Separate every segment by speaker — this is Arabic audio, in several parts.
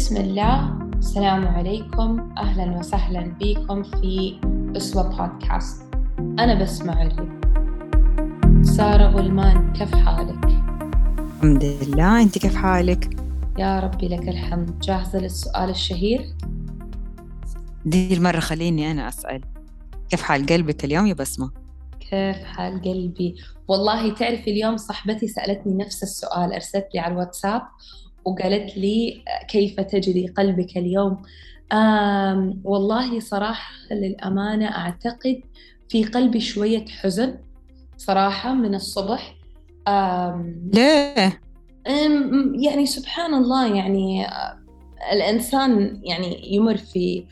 Speaker 1: بسم الله السلام عليكم أهلا وسهلا بكم في أسوة بودكاست أنا بسمع لي سارة غلمان كيف حالك؟
Speaker 2: الحمد لله أنت كيف حالك؟
Speaker 1: يا ربي لك الحمد جاهزة للسؤال الشهير؟
Speaker 2: دي المرة خليني أنا أسأل كيف حال قلبك اليوم يا بسمة؟
Speaker 1: كيف حال قلبي؟ والله تعرفي اليوم صاحبتي سألتني نفس السؤال أرسلت لي على الواتساب وقالت لي كيف تجري قلبك اليوم؟ آم والله صراحة للأمانة أعتقد في قلبي شوية حزن صراحة من الصبح. آم
Speaker 2: ليه؟
Speaker 1: أم يعني سبحان الله يعني الإنسان يعني يمر في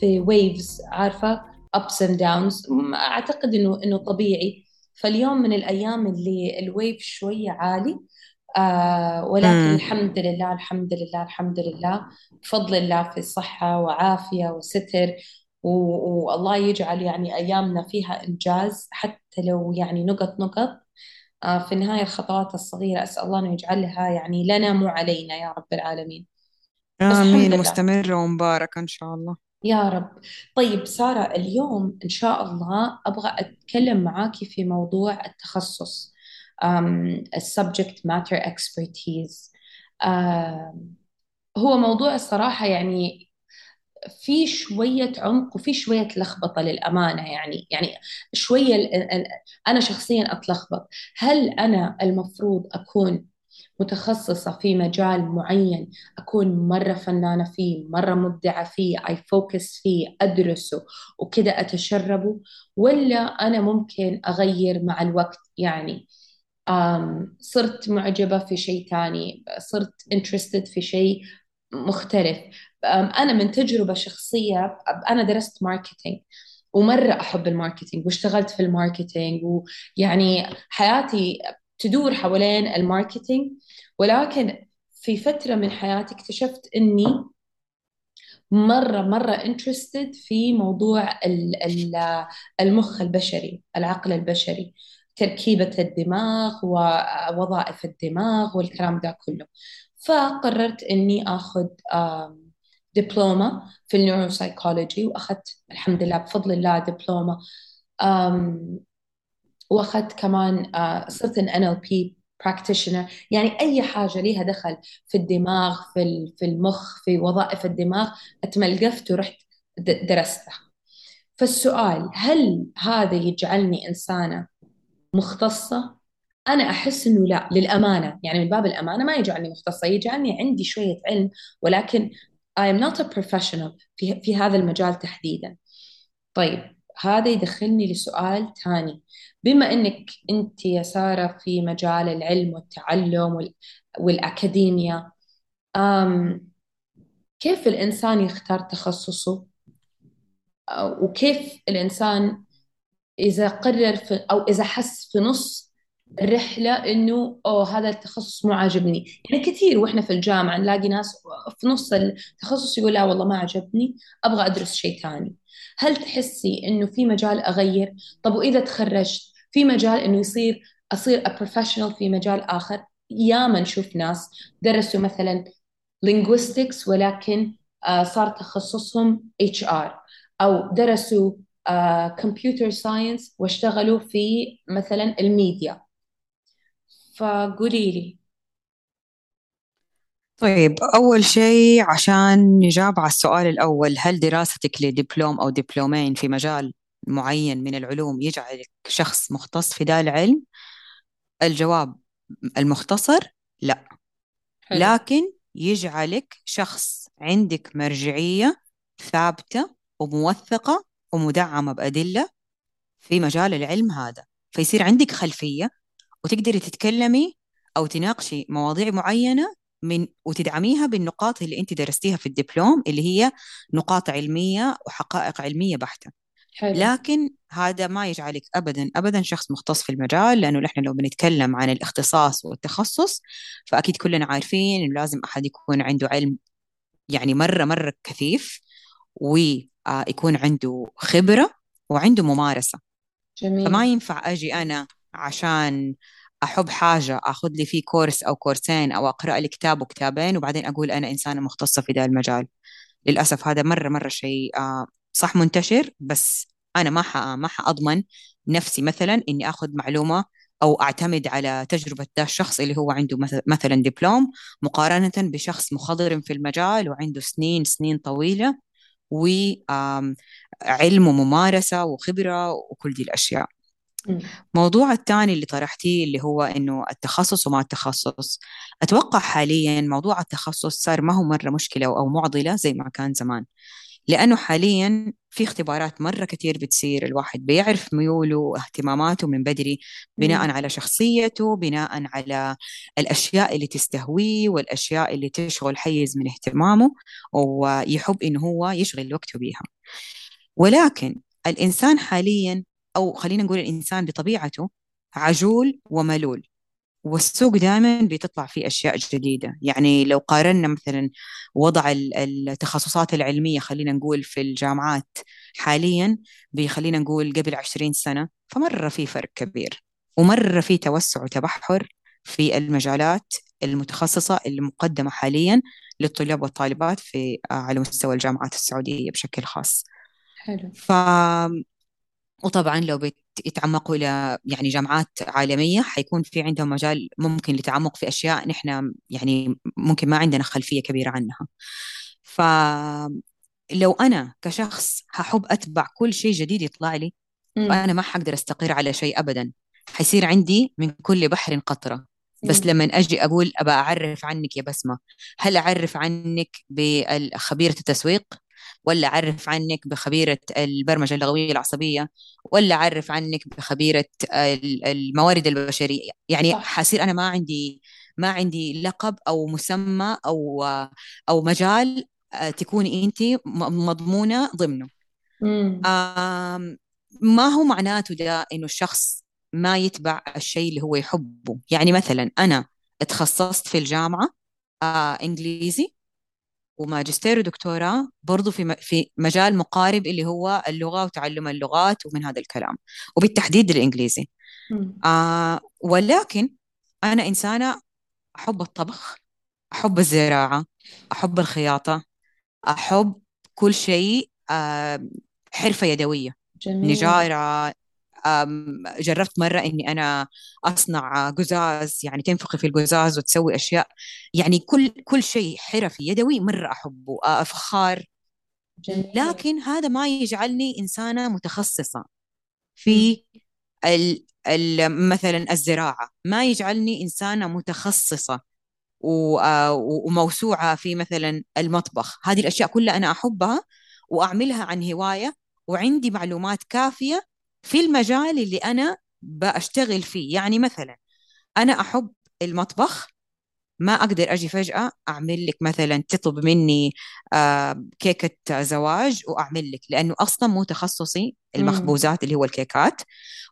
Speaker 1: في waves عارفة؟ ups and downs. أعتقد إنه إنه طبيعي. فاليوم من الأيام اللي الويف شوية عالي آه ولكن
Speaker 2: مم.
Speaker 1: الحمد لله الحمد لله الحمد لله. بفضل الله في صحة وعافية وستر و- والله يجعل يعني أيامنا فيها إنجاز حتى لو يعني نقط نقط. آه في النهاية الخطوات الصغيرة أسأل الله أنه يجعلها يعني لنا مو علينا يا رب العالمين. بس الحمد
Speaker 2: آمين
Speaker 1: لله.
Speaker 2: مستمرة ومباركة إن شاء الله.
Speaker 1: يا رب. طيب سارة اليوم إن شاء الله أبغى أتكلم معاكي في موضوع التخصص. Um, subject matter expertise. Um, هو موضوع الصراحة يعني في شوية عمق وفي شوية لخبطة للأمانة يعني يعني شوية أنا شخصيا أتلخبط. هل أنا المفروض أكون متخصصة في مجال معين أكون مرة فنانة فيه مرة مبدعة فيه أي فوكس فيه أدرسه وكده أتشربه ولا أنا ممكن أغير مع الوقت يعني؟ صرت معجبة في شيء تاني صرت interested في شيء مختلف. أنا من تجربة شخصية أنا درست marketing ومرة أحب ال marketing واشتغلت في ال marketing ويعني حياتي تدور حوالين ال marketing. ولكن في فترة من حياتي اكتشفت إني مرة مرة interested في موضوع ال- ال- المخ البشري العقل البشري. تركيبة الدماغ ووظائف الدماغ والكلام ده كله. فقررت إني آخذ دبلومة في النيوروسايكولوجي وأخذت الحمد لله بفضل الله دبلومة. آم، وأخذت كمان صرت ان NLP practitioner. يعني أي حاجة ليها دخل في الدماغ في في المخ في وظائف الدماغ اتملقفت ورحت درستها. فالسؤال هل هذا يجعلني إنسانة؟ مختصة. أنا أحس إنه لا للأمانة يعني من باب الأمانة ما يجعلني مختصة يجعلني عندي شوية علم ولكن I am not a professional في في هذا المجال تحديدا. طيب هذا يدخلني لسؤال ثاني. بما إنك أنت يا سارة في مجال العلم والتعلم وال... والاكاديميا أم... كيف الإنسان يختار تخصصه؟ وكيف الإنسان إذا قرر في... أو إذا حس في نص الرحلة إنه أوه هذا التخصص مو عاجبني. يعني كثير وإحنا في الجامعة نلاقي ناس في نص التخصص يقول لا والله ما عجبني أبغى أدرس شيء ثاني. هل تحسي إنه في مجال أغير؟ طب وإذا تخرجت في مجال إنه يصير أصير professional في مجال آخر؟ ياما نشوف ناس درسوا مثلا linguistics ولكن آه، صار تخصصهم HR أو درسوا computer science واشتغلوا في مثلا الميديا. فقولي لي.
Speaker 2: طيب أول شيء عشان نجاوب على السؤال الأول هل دراستك لدبلوم أو دبلومين في مجال معين من العلوم يجعلك شخص مختص في ذا العلم؟ الجواب المختصر لا.
Speaker 1: حلو.
Speaker 2: لكن يجعلك شخص عندك مرجعية ثابتة وموثقة ومدعمة بأدلة في مجال العلم هذا. فيصير عندك خلفية وتقدري تتكلمي أو تناقشي مواضيع معينة من وتدعميها بالنقاط اللي أنت درستيها في الدبلوم اللي هي نقاط علمية وحقائق علمية بحتة.
Speaker 1: حلو.
Speaker 2: لكن هذا ما يجعلك أبدا أبدا شخص مختص في المجال لأنه نحن لو بنتكلم عن الاختصاص والتخصص فأكيد كلنا عارفين إنه لازم أحد يكون عنده علم يعني مرة مرة كثيف. ويكون عنده خبرة وعنده ممارسة.
Speaker 1: جميل.
Speaker 2: فما ينفع أجي أنا عشان أحب حاجة أخذ لي فيه كورس أو كورسين أو أقرأ لي كتاب وكتابين وبعدين أقول أنا إنسانة مختصة في ذا المجال. للأسف هذا مرة مرة شيء آه، صح منتشر بس أنا ما. ما حأضمن نفسي مثلا إني أخذ معلومة أو أعتمد على تجربة ذا الشخص اللي هو عنده مثلا دبلوم مقارنة بشخص مخضرم في المجال وعنده سنين سنين طويلة. وعلم وممارسة وخبرة وكل دي الأشياء. موضوع الثاني اللي طرحتيه اللي هو إنه التخصص وما التخصص. أتوقع حاليا موضوع التخصص صار ما هو مرة مشكلة أو معضلة زي ما كان زمان. لأنه حاليا في اختبارات مرة كثير بتصير الواحد بيعرف ميوله واهتماماته من بدري بناء على شخصيته بناء على الأشياء اللي تستهويه والأشياء اللي تشغل حيز من اهتمامه ويحب إنه هو يشغل وقته بيها. ولكن الإنسان حاليا أو خلينا نقول الإنسان بطبيعته عجول وملول. والسوق دائما بتطلع فيه أشياء جديدة. يعني لو قارنا مثلا وضع التخصصات العلمية خلينا نقول في الجامعات حاليا بخلينا نقول قبل عشرين سنة فمرة في فرق كبير. ومرة في توسع وتبحر في المجالات المتخصصة اللي مقدمة حاليا للطلاب والطالبات في على مستوى الجامعات السعودية بشكل خاص.
Speaker 1: حلو.
Speaker 2: ف وطبعا لو بيتعمقوا إلى يعني جامعات عالمية حيكون في عندهم مجال ممكن للتعمق في أشياء نحن يعني ممكن ما عندنا خلفية كبيرة عنها. فلو أنا كشخص هحب أتبع كل شيء جديد يطلع لي فأنا ما حقدر أستقر على شيء أبدا. حيصير عندي من كل بحر قطرة. بس لما أجي أقول أبى أعرف عنك يا بسمة هل أعرف عنك بخبيرة التسويق؟ ولا أعرف عنك بخبيرة البرمجة اللغوية العصبية ولا أعرف عنك بخبيرة الموارد البشرية. يعني. حصير أنا ما عندي ما عندي لقب أو مسمى أو أو مجال آه، تكوني أنت مضمونة ضمنه. ما هو معناته ده إنه الشخص ما يتبع الشيء اللي هو يحبه؟ يعني مثلا أنا تخصصت في الجامعة آه إنجليزي وماجستير ودكتوراه برضو في في مجال مقارب اللي هو اللغة وتعلم اللغات ومن هذا الكلام وبالتحديد الإنجليزي. آه ولكن أنا إنسانة أحب الطبخ أحب الزراعة أحب الخياطة أحب كل شيء آه حرفة يدوية. جميل. نجارة جربت مرة إني أنا أصنع قزاز يعني تنفخي في القزاز وتسوي أشياء يعني كل كل شيء حرفي يدوي مرة أحبه فخار جميل. لكن هذا ما يجعلني إنسانة متخصصة في ال ال مثلا الزراعة. ما يجعلني إنسانة متخصصة وموسوعة في مثلا المطبخ. هذه الأشياء كلها أنا أحبها وأعملها عن هواية وعندي معلومات كافية في المجال اللي أنا بشتغل فيه. يعني مثلا أنا أحب المطبخ ما أقدر أجي فجأة أعمل لك مثلا تطلب مني آه كيكة زواج وأعمل لك لأنه أصلا مو تخصصي المخبوزات اللي هو الكيكات.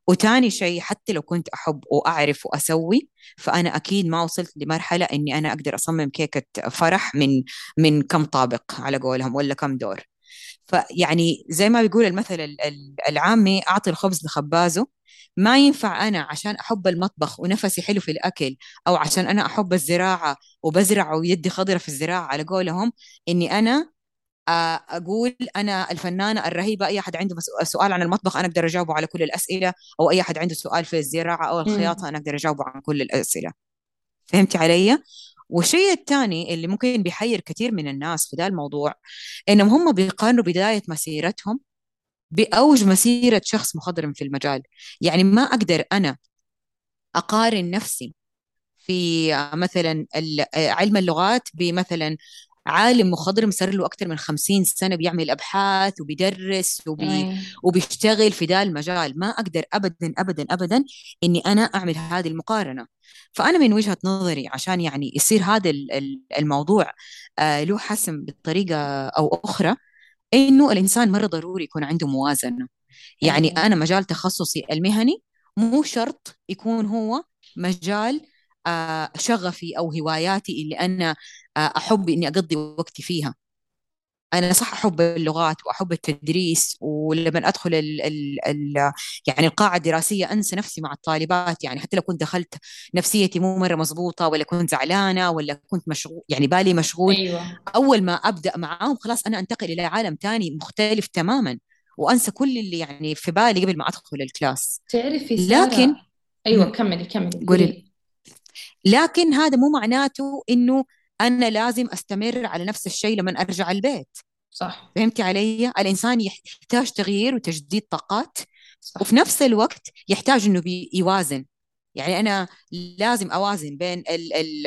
Speaker 2: وتاني شيء حتى لو كنت أحب وأعرف وأسوي فأنا أكيد ما وصلت لمرحلة إني أنا أقدر أصمم كيكة فرح من من كم طابق على قولهم ولا كم دور. فيعني زي ما بيقول المثل العامي أعطي الخبز لخبازه ما ينفع أنا عشان أحب المطبخ ونفسي حلو في الأكل أو عشان أنا أحب الزراعة وبزرع ويدي خضرة في الزراعة على قولهم إني أنا أقول أنا الفنانة الرهيبة أي أحد عنده سؤال عن المطبخ أنا أقدر أجاوبه على كل الأسئلة أو أي أحد عنده سؤال في الزراعة أو الخياطة أنا أقدر أجاوبه عن كل الأسئلة فهمتي علي؟ والشيء الثاني اللي ممكن بيحير كثير من الناس في ذا الموضوع إنهم هم بيقارنوا بداية مسيرتهم بأوج مسيرة شخص مخضرم في المجال. يعني ما أقدر أنا أقارن نفسي في مثلا علم اللغات بمثلا عالم مخضرم صار له أكثر من خمسين سنة بيعمل أبحاث وبيدرس وبي... وبيشتغل في ذا المجال. ما أقدر أبدا أبدا أبدا إني أنا أعمل هذه المقارنة. فأنا من وجهة نظري عشان يعني يصير هذا الموضوع آه، له حسم بطريقة أو أخرى إنه الإنسان مرة ضروري يكون عنده موازنة. يعني أنا مجال تخصصي المهني مو شرط يكون هو مجال آه، شغفي أو هواياتي اللي أنا أحب إني أقضي وقتي فيها. أنا صح أحب اللغات وأحب التدريس ولما أدخل ال ال ال يعني القاعة الدراسية أنسى نفسي مع الطالبات يعني حتى لو كنت دخلت نفسيتي مو مرة مضبوطة ولا كنت زعلانة ولا كنت مشغول يعني بالي مشغول
Speaker 1: أيوه.
Speaker 2: أول ما أبدأ معاهم خلاص أنا أنتقل إلى عالم ثاني مختلف تماما وأنسى كل اللي يعني في بالي قبل ما أدخل الكلاس.
Speaker 1: تعرفي
Speaker 2: لكن
Speaker 1: سارة أيوه كملي كملي
Speaker 2: قولي.
Speaker 1: قولي.
Speaker 2: لكن هذا مو معناته إنه أنا لازم أستمر على نفس الشيء لما أرجع البيت.
Speaker 1: صح.
Speaker 2: فهمتي علي؟ الإنسان يحتاج تغيير وتجديد طاقات.
Speaker 1: صح.
Speaker 2: وفي نفس الوقت يحتاج إنه يوازن. يعني أنا لازم أوازن بين ال ال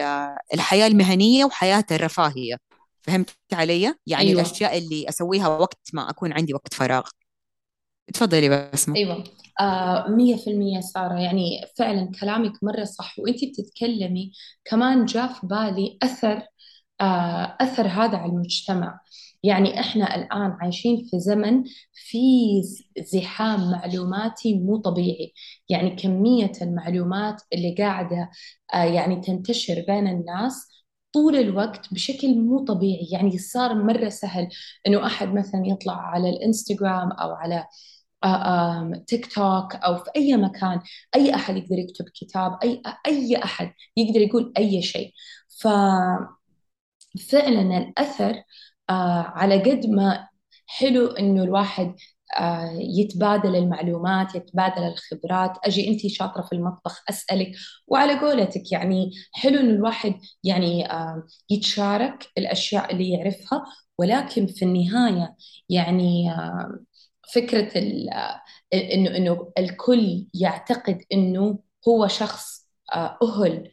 Speaker 2: الحياة المهنية وحياة الرفاهية. فهمت علي؟ يعني
Speaker 1: أيوه.
Speaker 2: الأشياء اللي أسويها وقت ما أكون عندي وقت فراغ. تفضلي بسمة
Speaker 1: أيوه. آه مية في المية سارة يعني فعلا كلامك مرة صح وانتي بتتكلمي كمان جاء في بالي أثر آه أثر هذا على المجتمع. يعني إحنا الآن عايشين في زمن في زحام معلوماتي مو طبيعي. يعني كمية المعلومات اللي قاعدة آه يعني تنتشر بين الناس طول الوقت بشكل مو طبيعي. يعني صار مرة سهل إنه أحد مثلا يطلع على الإنستغرام أو على تيك توك أو في أي مكان أي أحد يقدر يكتب كتاب أي أي أحد يقدر يقول أي شيء. ففعلا الأثر آه، على قد ما حلو إنه الواحد آه، يتبادل المعلومات يتبادل الخبرات. أجي أنت شاطرة في المطبخ أسألك وعلى قولتك يعني حلو إنه الواحد يعني آه، يتشارك الأشياء اللي يعرفها ولكن في النهاية يعني فكرة إنه إنه الكل يعتقد إنه هو شخص أهل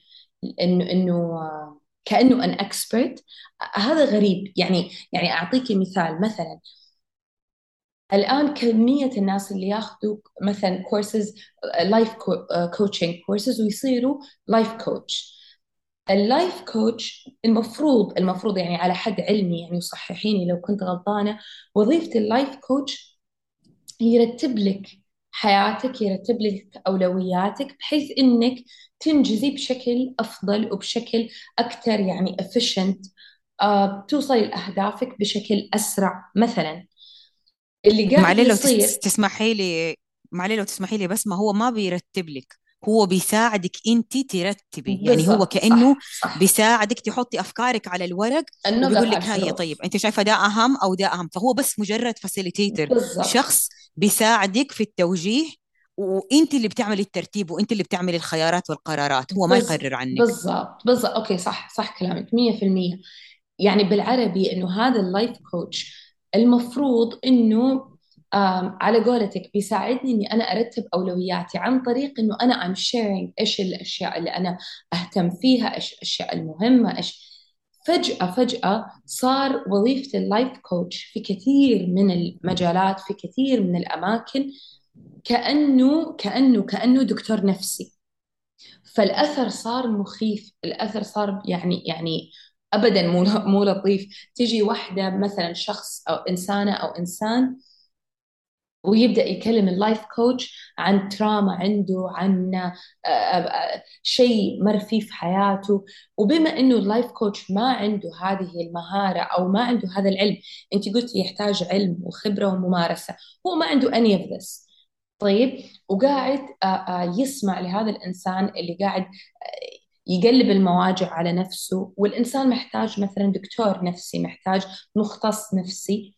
Speaker 1: إنه إنه كأنه an expert هذا غريب. يعني يعني أعطيك مثال. مثلا الآن كمية الناس اللي ياخذوا مثلا courses life coaching courses ويصيروا life coach ال life coach المفروض المفروض يعني على حد علمي يعني وصححيني لو كنت غلطانة وظيفة ال life coach يرتب لك حياتك يرتب لك أولوياتك بحيث إنك تنجزي بشكل أفضل وبشكل أكثر يعني efficient آه توصلي لأهدافك بشكل أسرع. مثلا
Speaker 2: اللي قاعد معلي لو تسمحي لي معلي لو تسمحي لي بس ما هو ما بيرتب لك. هو بيساعدك انت ترتبي. يعني هو كانه صح صح. بيساعدك تحطي أفكارك على الورق وبيقول لك هاي طيب أنت شايفة ده أهم أو ده أهم؟ فهو بس مجرد facilitator شخص بيساعدك في التوجيه وانت اللي بتعملي الترتيب وانت اللي بتعملي الخيارات والقرارات هو ما يقرر عنك.
Speaker 1: بالضبط بالضبط. okay صح صح كلامك 100% يعني بالعربي إنه هذا ال life coach المفروض إنه على قولتك بيساعدني إني أنا أرتب أولوياتي عن طريق إنه أنا am sharing إيش الأشياء اللي أنا أهتم فيها إيش الأشياء المهمة إيش فجأة فجأة صار وظيفة ال life coach في كثير من المجالات في كثير من الأماكن كأنه كأنه كأنه دكتور نفسي. فالأثر صار مخيف الأثر صار يعني يعني أبدا مو مو لطيف. تجي واحدة مثلا شخص أو إنسانة أو إنسان ويبدأ يكلم ال life coach عن trauma عنده عن آه، آه، شيء مر فيه في حياته. وبما إنه ال life coach ما عنده هذه المهارة أو ما عنده هذا العلم أنت قلتي يحتاج علم وخبرة وممارسة. هو ما عنده any of this. طيب وقاعد آه، يسمع لهذا الإنسان اللي قاعد يقلب المواجع على نفسه. والإنسان محتاج مثلا دكتور نفسي محتاج مختص نفسي.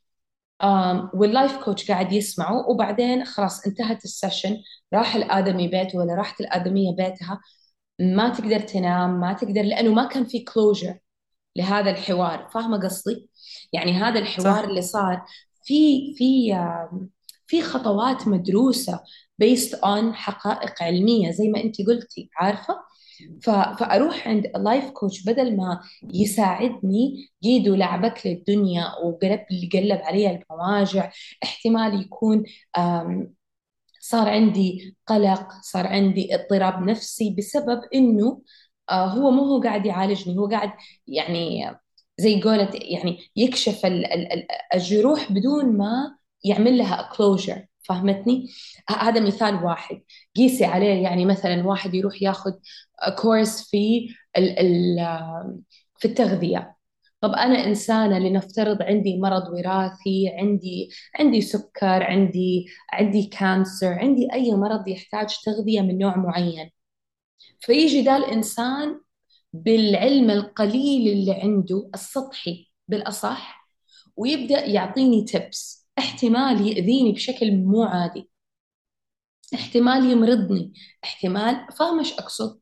Speaker 1: وال life coach قاعد يسمعه وبعدين خلاص انتهت ال session راح الآدمي بيته ولا راحت الآدمية بيتها ما تقدر تنام ما تقدر لأنه ما كان في closure لهذا الحوار فاهمة قصدي؟ يعني هذا الحوار صح. اللي صار في في في خطوات مدروسة based on حقائق علمية زي ما أنت قلتي عارفة؟ فأروح عند لايف كوتش بدل ما يساعدني جيدو لعبك للدنيا وقلب اللي قلب علي المواجع احتمال يكون صار عندي قلق صار عندي اضطراب نفسي بسبب إنه آه، هو مو هو قاعد يعالجني هو قاعد يعني زي قولة يعني يكشف الجروح بدون ما يعمل لها closure فهمتني؟ هذا مثال واحد. قيسي عليه يعني مثلا واحد يروح ياخذ course في ال ال في التغذية. طب أنا إنسانة لنفترض عندي مرض وراثي عندي عندي سكر عندي عندي cancer عندي أي مرض يحتاج تغذية من نوع معين. فيجي ذا الإنسان بالعلم القليل اللي عنده السطحي بالأصح ويبدأ يعطيني تبس احتمال يأذيني بشكل مو عادي. احتمال يمرضني. احتمال فاهمة إيش أقصد؟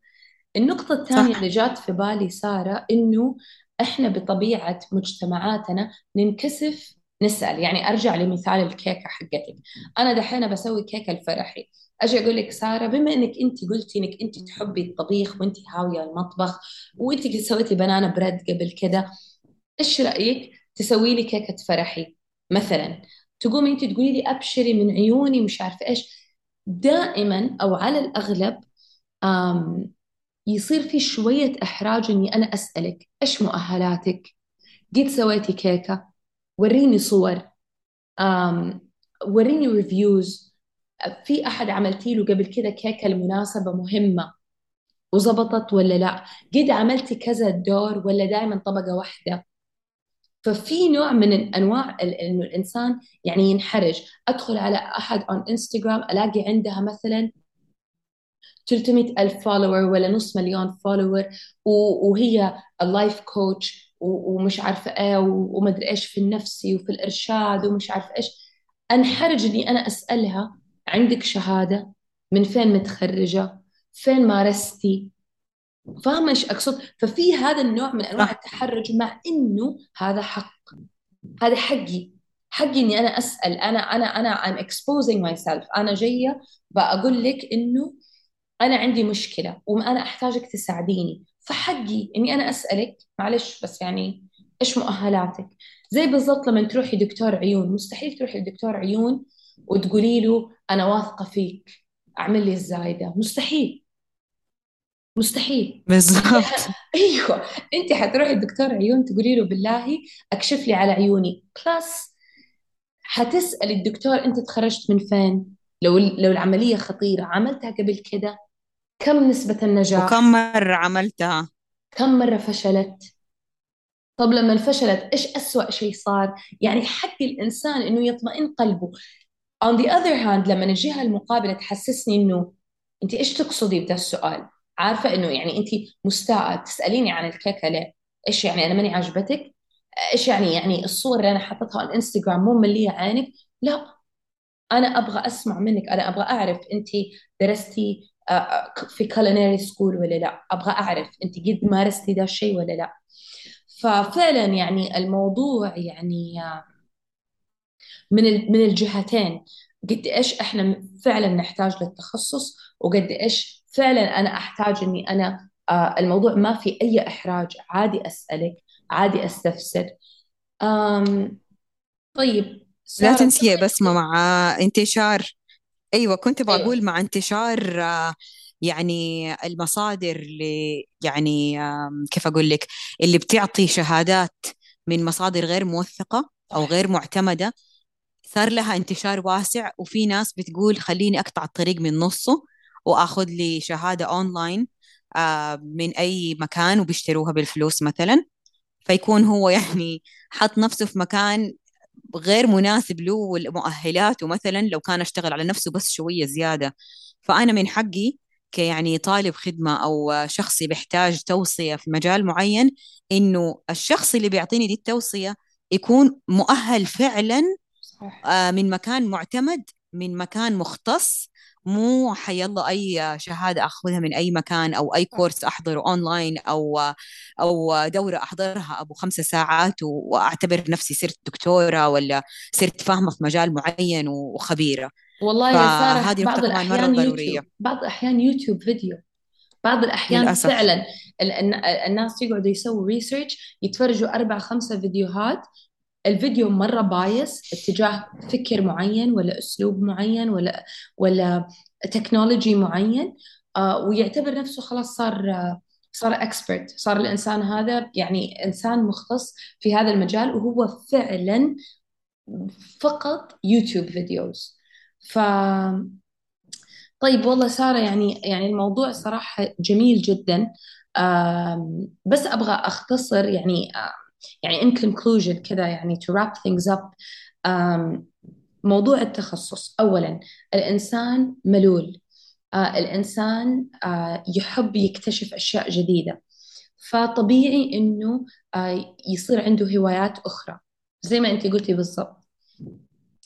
Speaker 1: النقطة الثانية اللي جات في بالي سارة إنه إحنا بطبيعة مجتمعاتنا ننكسف نسأل. يعني أرجع لمثال الكيكة حقتك أنا دحين بسوي كيكة الفرحي. أجي أقول لك سارة بما إنك أنت قلتي إنك أنت تحبي الطبيخ وأنت هاوية المطبخ وأنت سويتي banana bread قبل كده إيش رأيك تسوي لي كيكة فرحي؟ مثلا تقومي أنت تقولي لي أبشري من عيوني مش عارفة إيش دائما أو على الأغلب آم يصير في شوية إحراج إني أنا أسألك إيش مؤهلاتك؟ قد سويتي كيكة؟ وريني صور وريني reviews في أحد عملتي له قبل كده كيكة لمناسبة مهمة وزبطت ولا لا؟ قد عملتي كذا دور ولا دائما طبقة واحدة؟ ففي نوع من انواع إنه الإنسان يعني ينحرج. أدخل على أحد on انستغرام ألاقي عندها مثلا 300 ألف follower ولا نص مليون follower وهي ال life coach ومش عارفة إيه ومدري إيش في النفسي وفي الإرشاد ومش عارفة إيش. أنحرج إني أنا أسألها عندك شهادة؟ من فين متخرجة؟ فين مارستي؟ فاهمة إيش أقصد؟ ففي هذا النوع من أنواع التحرج مع إنه هذا حق. هذا حقي. حقي إني أنا أسأل. أنا أنا أنا I'm exposing myself. أنا جاية بقول لك إنه أنا عندي مشكلة وأنا أحتاجك تساعديني. فحقي إني أنا أسألك معلش بس يعني إيش مؤهلاتك؟ زي بالضبط لما تروحي دكتور عيون. مستحيل تروحي لدكتور عيون وتقولي له أنا واثقة فيك. أعمل لي الزايدة. مستحيل. مستحيل.
Speaker 2: بالضبط.
Speaker 1: أيوه. انت حتروحي لدكتور عيون تقولي له بالله أكشف لي على عيوني. بلس حتسأل الدكتور أنت تخرجت من فين؟ لو لو العملية خطيرة عملتها قبل كده؟ كم نسبة النجاح؟
Speaker 2: وكم مرة عملتها؟
Speaker 1: كم مرة فشلت؟ طب لما فشلت إيش أسوأ شيء صار؟ يعني حق الإنسان إنه يطمئن قلبه. On the other hand لما الجهة المقابلة تحسسني إنه أنت إيش تقصدي بهذا السؤال؟ عارفة إنه يعني أنت مستاءة تسأليني عن الكيكة ليه إيش يعني؟ أنا ماني عجبتك إيش يعني؟ يعني الصور اللي أنا حطيتها على الإنستغرام مو ملية عينك؟ لا. أنا أبغى أسمع منك. أنا أبغى أعرف أنت درستي آه، آه، في culinary school ولا لا. أبغى أعرف أنت قد مارستي ذا الشيء ولا لا. ففعلا يعني الموضوع يعني آه، من من الجهتين. قد إيش إحنا فعلا نحتاج للتخصص وقد إيش فعلا أنا أحتاج إني أنا الموضوع ما في أي إحراج. عادي أسألك عادي أستفسر. طيب
Speaker 2: لا تنسي بسمة مع انتشار. أيوة كنت بقول أيوة. مع انتشار يعني المصادر اللي يعني كيف أقول لك اللي بتعطي شهادات من مصادر غير موثقة أو غير معتمدة صار لها انتشار واسع وفي ناس بتقول خليني أقطع الطريق من نصه. وآخذ لي شهادة أونلاين من أي مكان وبيشتروها بالفلوس مثلا فيكون هو يعني حط نفسه في مكان غير مناسب له والمؤهلات مثلا لو كان أشتغل على نفسه بس شوية زيادة فأنا من حقي كيعني طالب خدمة أو شخص بيحتاج توصية في مجال معين إنه الشخص اللي بيعطيني دي التوصية يكون مؤهل فعلا. آه، من مكان معتمد من مكان مختص مو حيلا أي شهادة أخذها من أي مكان أو أي كورس أحضره اونلاين أو أو دورة أحضرها أبو خمسة ساعات وأعتبر نفسي صرت دكتورة ولا صرت فاهمة في مجال معين وخبيرة
Speaker 1: والله يا سارة بعض الأحيان يوتيوب. بعض الأحيان يوتيوب فيديو بعض الأحيان للأسف. فعلا الناس يقعدوا يسووا research يتفرجوا أربع خمسة فيديوهات الفيديو مرة biased اتجاه فكر معين ولا أسلوب معين ولا ولا technology معين آه ويعتبر نفسه خلاص صار آه صار expert صار الإنسان هذا يعني إنسان مختص في هذا المجال وهو فعلا فقط يوتيوب videos ف طيب والله سارة يعني يعني الموضوع صراحة جميل جدا. بس أبغى أختصر يعني يعني in conclusion كذا يعني to wrap things up um, موضوع التخصص. أولا الإنسان ملول. آه الإنسان آه يحب يكتشف أشياء جديدة. فطبيعي إنه آه يصير عنده هوايات أخرى. زي ما أنت قلتي بالضبط.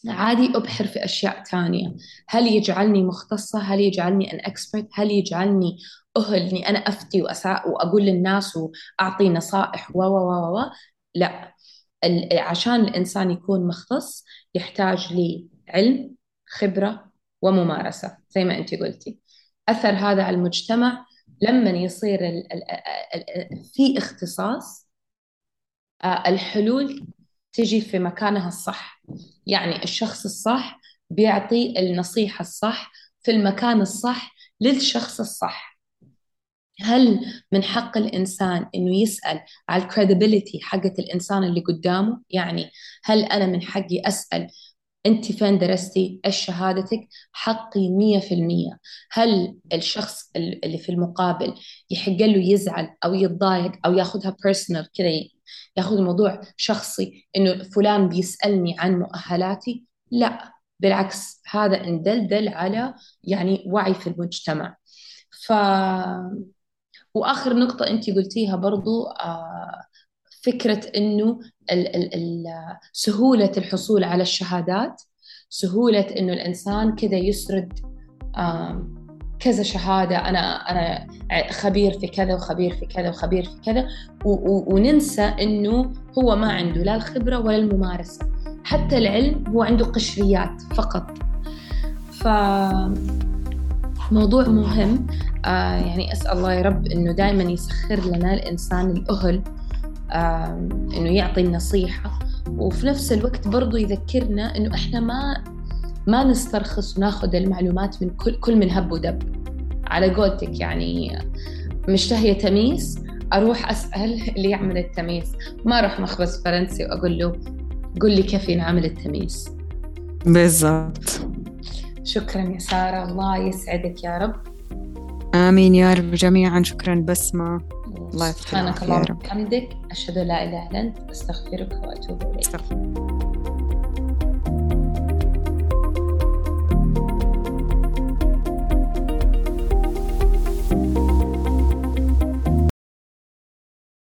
Speaker 1: عادي أبحر في أشياء تانية. هل يجعلني مختصة؟ هل يجعلني أن أكسبرت هل يجعلني أهل إني أنا أفتي وأساء وأقول للناس وأعطي نصائح و و و لا. عشان الإنسان يكون مختص يحتاج لعلم خبرة وممارسة زي ما أنت قلتي. أثر هذا على المجتمع لما يصير ال ال ال في اختصاص آه، الحلول تجي في مكانها الصح. يعني الشخص الصح بيعطي النصيحة الصح في المكان الصح للشخص الصح. هل من حق الإنسان إنه يسأل على ال credibility حقت الإنسان اللي قدامه يعني هل أنا من حقي أسأل أنت فين درستي؟ إيش شهادتك؟ حقي مية في المية هل الشخص اللي في المقابل يحق له يزعل أو يتضايق أو ياخذها personal كذا ياخذ الموضوع شخصي إنه فلان بيسألني عن مؤهلاتي؟ لا بالعكس هذا إن دل دل على يعني وعي في المجتمع ف وآخر نقطة أنت قلتيها برضو آه فكرة إنه سهولة الحصول على الشهادات سهولة إنه الإنسان كذا يسرد كذا شهادة أنا أنا خبير في كذا وخبير في كذا وخبير في كذا وننسى إنه هو ما عنده لا الخبرة ولا الممارسة حتى العلم هو عنده قشريات فقط. ف موضوع مهم. آه يعني أسأل الله يا رب إنه دائما يسخر لنا الإنسان الأهل آه إنه يعطي النصيحة. وفي نفس الوقت برضو يذكرنا إنه إحنا ما ما نسترخص وناخذ المعلومات من كل كل من هب ودب. على قولتك يعني مشتهية تميس أروح أسأل اللي يعمل التميس ما أروح مخبز فرنسي وأقول له قل لي كيف ينعمل التميس
Speaker 2: بالضبط.
Speaker 1: شكرا يا سارة. الله يسعدك يا رب.
Speaker 2: آمين يا رب جميعا. شكرا بسمة. الله
Speaker 1: يفتح سبحانك اللهم وبحمدك. أشهد لا إله إلا أنت. أستغفرك وأتوب إليك.